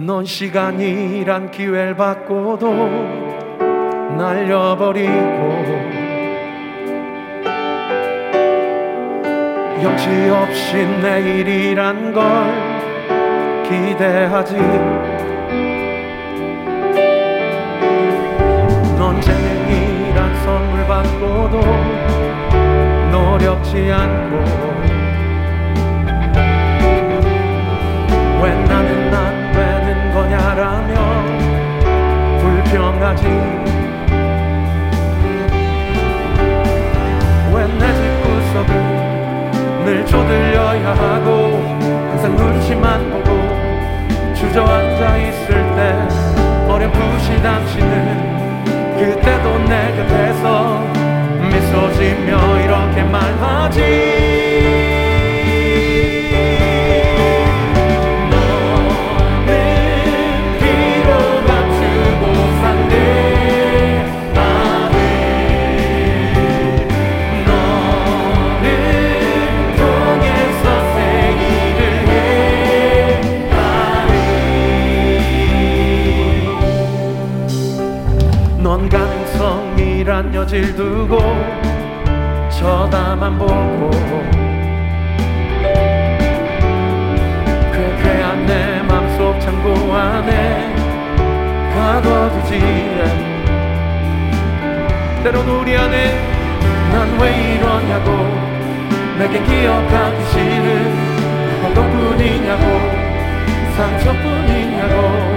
넌 시간이란 기회를 받고도 날려버리고 여지없이 내일이란 걸 기대하지. 넌 재능이란 선물 받고도 노력지 않고 넌 가능성이란 여질 두고 쳐다만 보고 쾌쾌한 내 맘속 창고 안에 가둬두지 때론 우리 안에 난 왜 이러냐고 내게 기억하기 싫은 허공뿐이냐고 상처뿐이냐고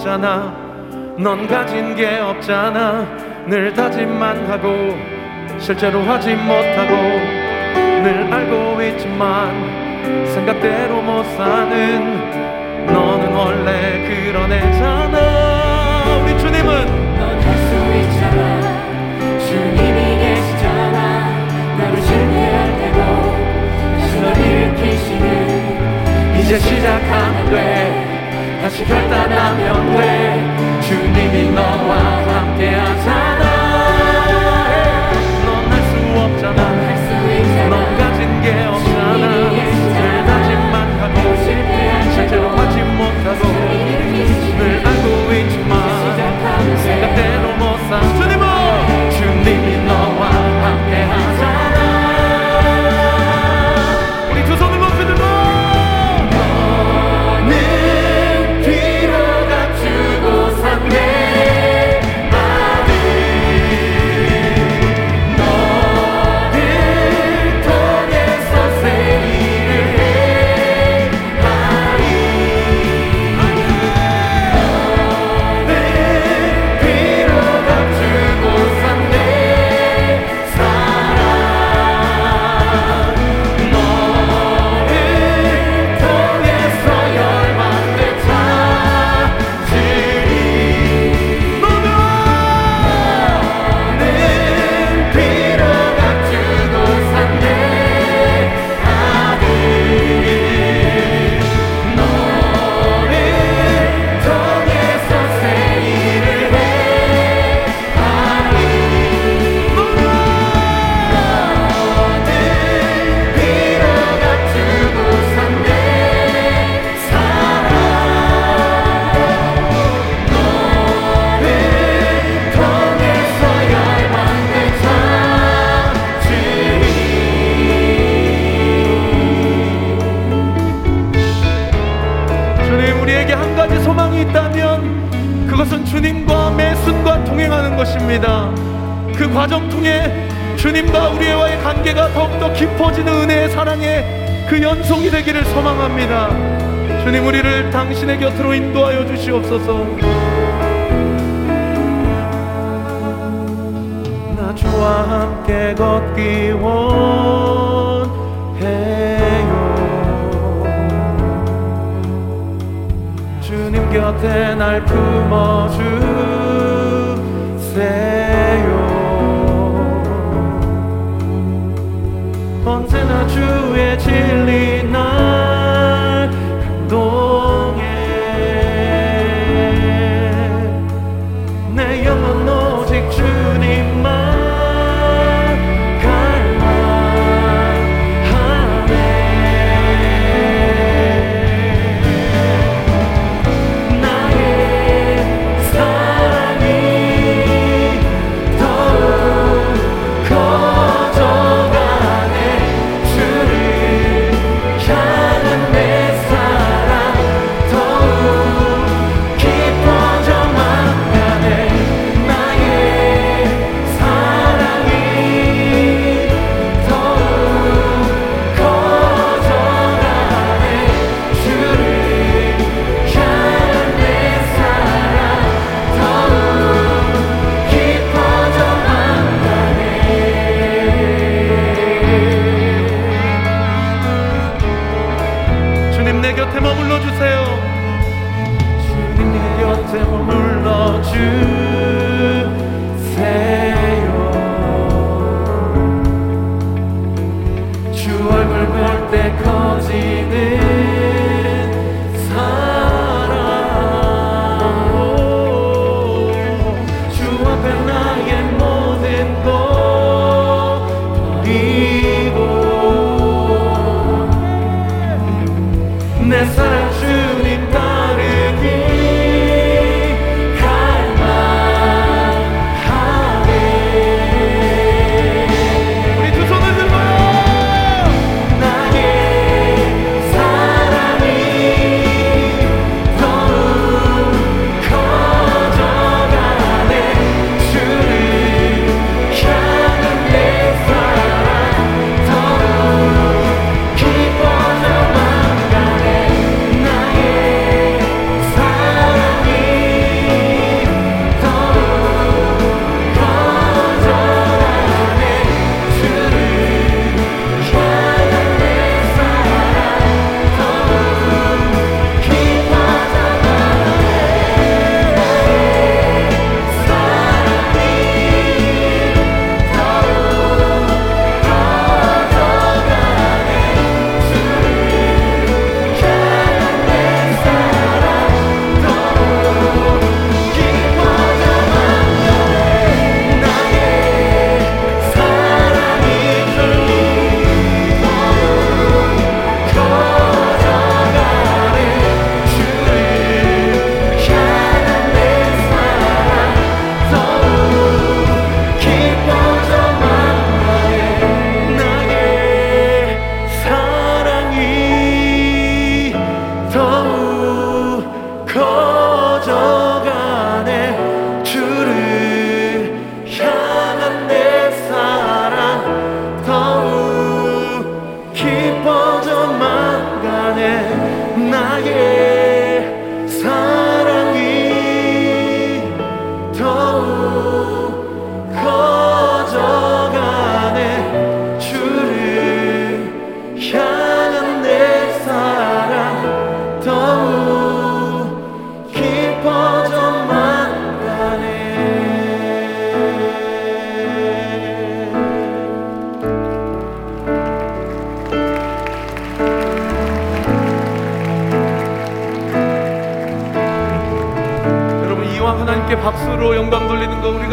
없잖아. 넌 가진 게 없잖아. 늘 다짐만 하고 실제로 하지 못하고 늘 알고 있지만 생각대로 못 사는 너는 원래 그런 애잖아. 우리 주님은 넌 할 수 있잖아. 주님이 계시잖아. 나를 실패할 때도 다시 널 일으키시는 이제 시작하면 돼 다시 결단하면 돼 그 과정 통해 주님과 우리와의 관계가 더욱더 깊어지는 은혜의 사랑의 그 연속이 되기를 소망합니다. 주님 우리를 당신의 곁으로 인도하여 주시옵소서. 나 주와 함께 걷기 원해요. 주님 곁에 날 품어주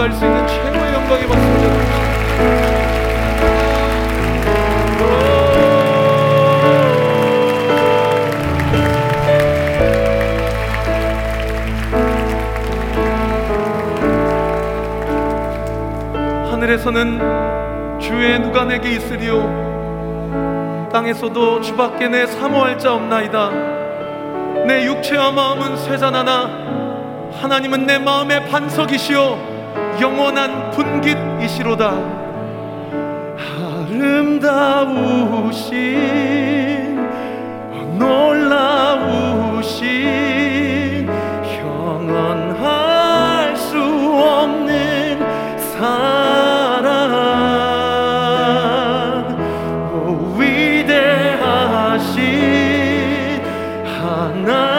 돌리는 거 우리가 할수 있는 최고의 영광의 박수 올려드립시다. 하늘에서는 주의 누가 내게 있으리요 땅에서도 주밖에 내 사모할 자 없나이다. 내 육체와 마음은 쇠잔하나 하나님은 내 마음의 반석이시요 영원한 분깃이시로다. 아름다우신 놀라우신 형언할 수 없는 사랑. 오 위대하신 하나님